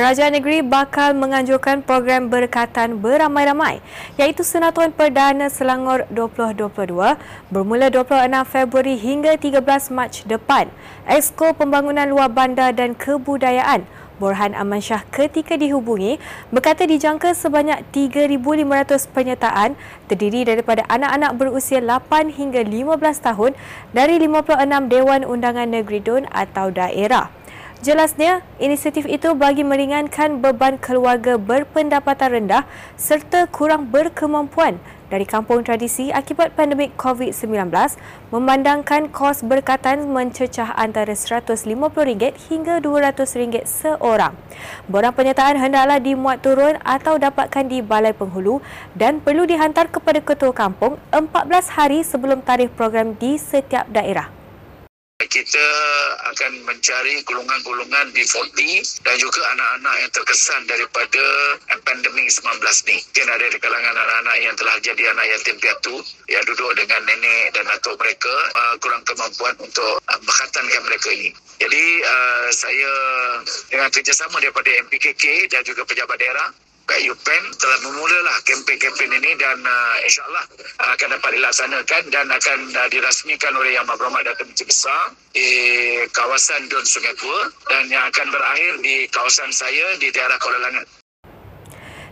Kerajaan negeri bakal menganjurkan program berkatan beramai-ramai iaitu Senatuan Perdana Selangor 2022 bermula 26 Februari hingga 13 Mac depan. Exko Pembangunan Luar Bandar dan Kebudayaan Borhan Aman Shah ketika dihubungi berkata dijangka sebanyak 3,500 penyertaan terdiri daripada anak-anak berusia 8 hingga 15 tahun dari 56 Dewan Undangan Negeri DUN atau daerah. Jelasnya, inisiatif itu bagi meringankan beban keluarga berpendapatan rendah serta kurang berkemampuan dari kampung tradisi akibat pandemik COVID-19 memandangkan kos berkatan mencecah antara RM150 hingga RM200 seorang. Borang penyertaan hendaklah dimuat turun atau dapatkan di Balai Penghulu dan perlu dihantar kepada Ketua Kampung 14 hari sebelum tarikh program di setiap daerah kita akan mencari golongan-golongan B40 dan juga anak-anak yang terkesan daripada pandemik 19 ni. Mungkin ada di kalangan anak-anak yang telah jadi anak yatim piatu yang duduk dengan nenek dan atuk mereka uh, kurang kemampuan untuk uh, berkhatankan mereka ini. Jadi uh, saya dengan kerjasama daripada MPKK dan juga pejabat daerah Pak UPEN telah memulalah kempen-kempen ini dan uh, insyaAllah uh, akan dapat dilaksanakan dan akan uh, dirasmikan oleh Yang Berhormat Datuk Menteri Besar di kawasan Dun Sungai Tua dan yang akan berakhir di kawasan saya di daerah Kuala Langat.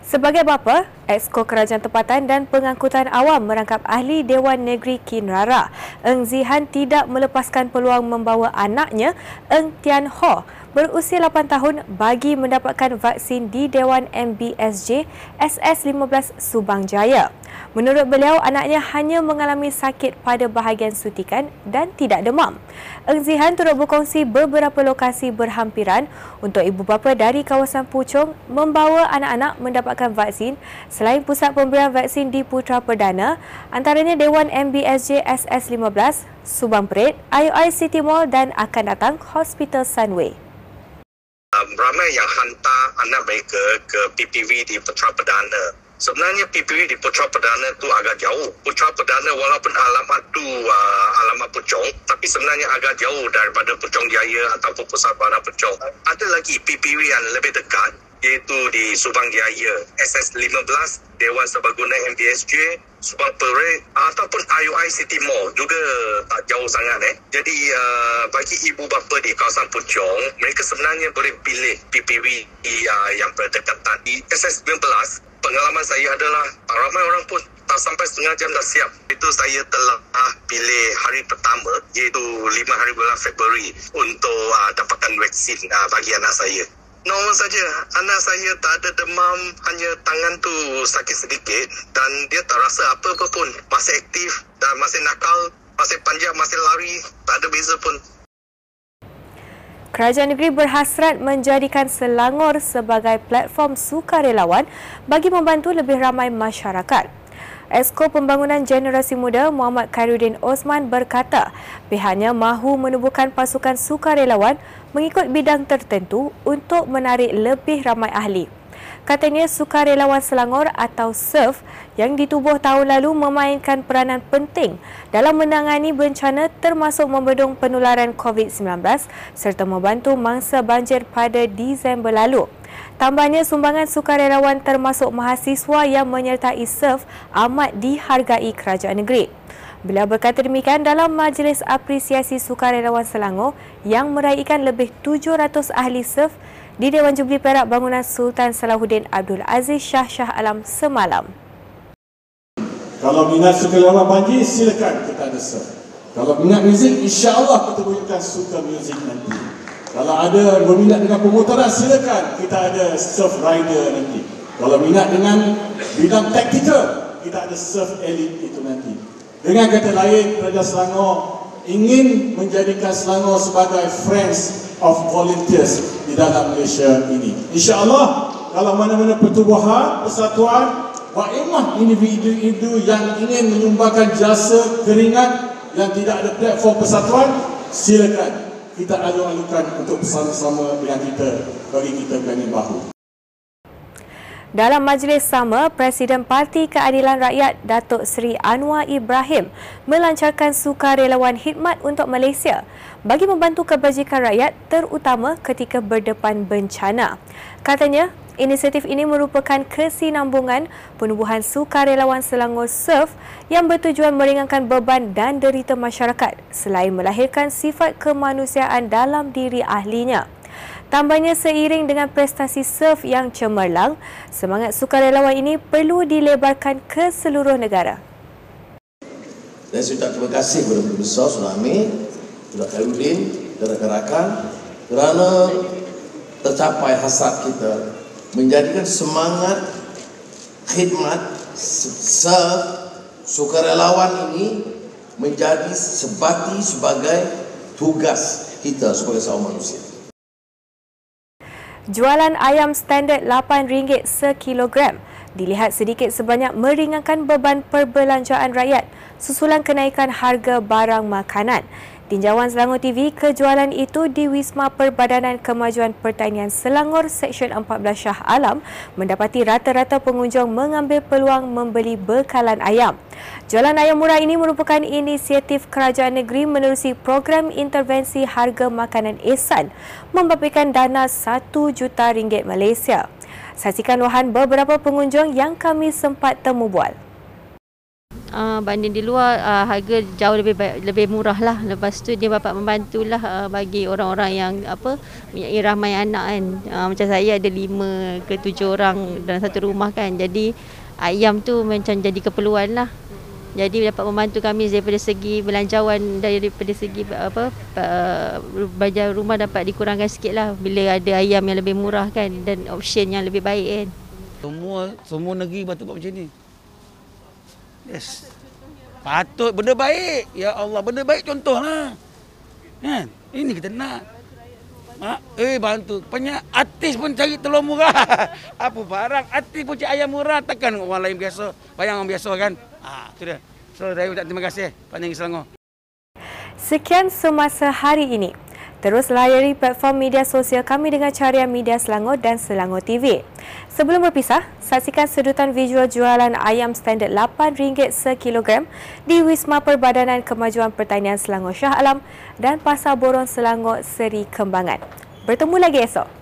Sebagai bapa, Exko Kerajaan Tempatan dan Pengangkutan Awam merangkap ahli Dewan Negeri Kinrara. Eng Zihan tidak melepaskan peluang membawa anaknya, Eng Tian Ho, berusia 8 tahun bagi mendapatkan vaksin di Dewan MBSJ SS15 Subang Jaya. Menurut beliau, anaknya hanya mengalami sakit pada bahagian sutikan dan tidak demam. Eng Zihan turut berkongsi beberapa lokasi berhampiran untuk ibu bapa dari kawasan Puchong membawa anak-anak mendapatkan vaksin selain pusat pemberian vaksin di Putra Perdana, antaranya Dewan MBSJ SS15, Subang Perit, IOI City Mall dan akan datang Hospital Sunway. Um, ramai yang hantar anak mereka ke PPV di Putra Perdana sebenarnya PPV di Putra Perdana tu agak jauh. Putra Perdana walaupun alamat tu uh, alamat Puchong, tapi sebenarnya agak jauh daripada Puchong Jaya ataupun Pusat Barang Puchong. Ada lagi PPV yang lebih dekat iaitu di Subang Jaya SS15 Dewan Serbaguna MBSJ Subang Perit ataupun IUI City Mall juga tak jauh sangat eh. Jadi uh, bagi ibu bapa di kawasan Puchong mereka sebenarnya boleh pilih PPV uh, yang berdekatan di SS19 pengalaman saya adalah ramai orang pun tak sampai setengah jam dah siap. Itu saya telah pilih hari pertama iaitu 5 hari bulan Februari untuk uh, dapatkan vaksin uh, bagi anak saya. Normal saja. Anak saya tak ada demam, hanya tangan tu sakit sedikit dan dia tak rasa apa-apa pun. Masih aktif dan masih nakal, masih panjang, masih lari, tak ada beza pun. Kerajaan negeri berhasrat menjadikan Selangor sebagai platform sukarelawan bagi membantu lebih ramai masyarakat. Esko Pembangunan Generasi Muda Muhammad Khairuddin Osman berkata pihaknya mahu menubuhkan pasukan sukarelawan mengikut bidang tertentu untuk menarik lebih ramai ahli. Katanya sukarelawan Selangor atau SERF yang ditubuh tahun lalu memainkan peranan penting dalam menangani bencana termasuk membendung penularan COVID-19 serta membantu mangsa banjir pada Disember lalu. Tambahnya sumbangan sukarelawan termasuk mahasiswa yang menyertai SERF amat dihargai kerajaan negeri. Beliau berkata demikian dalam Majlis Apresiasi Sukarelawan Selangor yang meraihkan lebih 700 ahli SERF di Dewan Jubli Perak bangunan Sultan Salahuddin Abdul Aziz Shah Shah Alam semalam. Kalau minat suka lewat banjir, silakan kita ada surf. Kalau minat muzik, insya-Allah kita bolehkan suka muzik nanti. Kalau ada berminat dengan pemutaran, silakan kita ada surf rider nanti. Kalau minat dengan bidang taktikal, kita ada surf elite itu nanti. Dengan kata lain, Raja Selangor ingin menjadikan Selangor sebagai friends of volunteers di dalam Malaysia ini. InsyaAllah, kalau mana-mana pertubuhan, persatuan, wa'imah individu-individu yang ingin menyumbangkan jasa keringat yang tidak ada platform persatuan, silakan kita alu-alukan untuk bersama-sama dengan kita bagi kita berani bahu. Dalam majlis sama, Presiden Parti Keadilan Rakyat Datuk Seri Anwar Ibrahim melancarkan sukarelawan khidmat untuk Malaysia bagi membantu kebajikan rakyat terutama ketika berdepan bencana. Katanya, Inisiatif ini merupakan kesinambungan penubuhan sukarelawan Selangor Surf yang bertujuan meringankan beban dan derita masyarakat selain melahirkan sifat kemanusiaan dalam diri ahlinya. Tambahnya seiring dengan prestasi surf yang cemerlang, semangat sukarelawan ini perlu dilebarkan ke seluruh negara. Dan saya ucap terima kasih kepada Menteri Besar Tsunami, Tuan Khairuddin dan rakan-rakan kerana tercapai hasrat kita menjadikan semangat khidmat serve sukarelawan ini menjadi sebati sebagai tugas kita sebagai seorang manusia. Jualan ayam standard RM8 sekilogram dilihat sedikit sebanyak meringankan beban perbelanjaan rakyat susulan kenaikan harga barang makanan. Tinjauan Selangor TV, kejualan itu di Wisma Perbadanan Kemajuan Pertanian Selangor Seksyen 14 Shah Alam mendapati rata-rata pengunjung mengambil peluang membeli bekalan ayam. Jualan ayam murah ini merupakan inisiatif kerajaan negeri menerusi program intervensi harga makanan Ehsan membabitkan dana 1 juta ringgit Malaysia. Saksikan luahan beberapa pengunjung yang kami sempat temu bual uh, banding di luar uh, harga jauh lebih baik, lebih murah lah. Lepas tu dia dapat membantulah uh, bagi orang-orang yang apa mempunyai ramai anak kan. Uh, macam saya ada lima ke tujuh orang dalam satu rumah kan. Jadi ayam tu macam jadi keperluan lah. Jadi dapat membantu kami daripada segi belanjawan daripada segi apa uh, rumah dapat dikurangkan sikit lah bila ada ayam yang lebih murah kan dan option yang lebih baik kan. Semua semua negeri buat macam ni Yes. Patut benda baik. Ya Allah, benda baik contohlah. Kan? Ini kita nak. Ha? Eh bantu. Banyak artis pun cari telur murah. Apa barang artis pun cari ayam murah takkan orang lain biasa. Bayang orang biasa kan. Ah, ha, tu dia. So, saya ucap terima kasih Panjang Selangor. Sekian semasa hari ini. Terus layari platform media sosial kami dengan carian Media Selangor dan Selangor TV. Sebelum berpisah, saksikan sedutan visual jualan ayam standard RM8 sekilogram di Wisma Perbadanan Kemajuan Pertanian Selangor Shah Alam dan Pasar Borong Selangor Seri Kembangan. Bertemu lagi esok.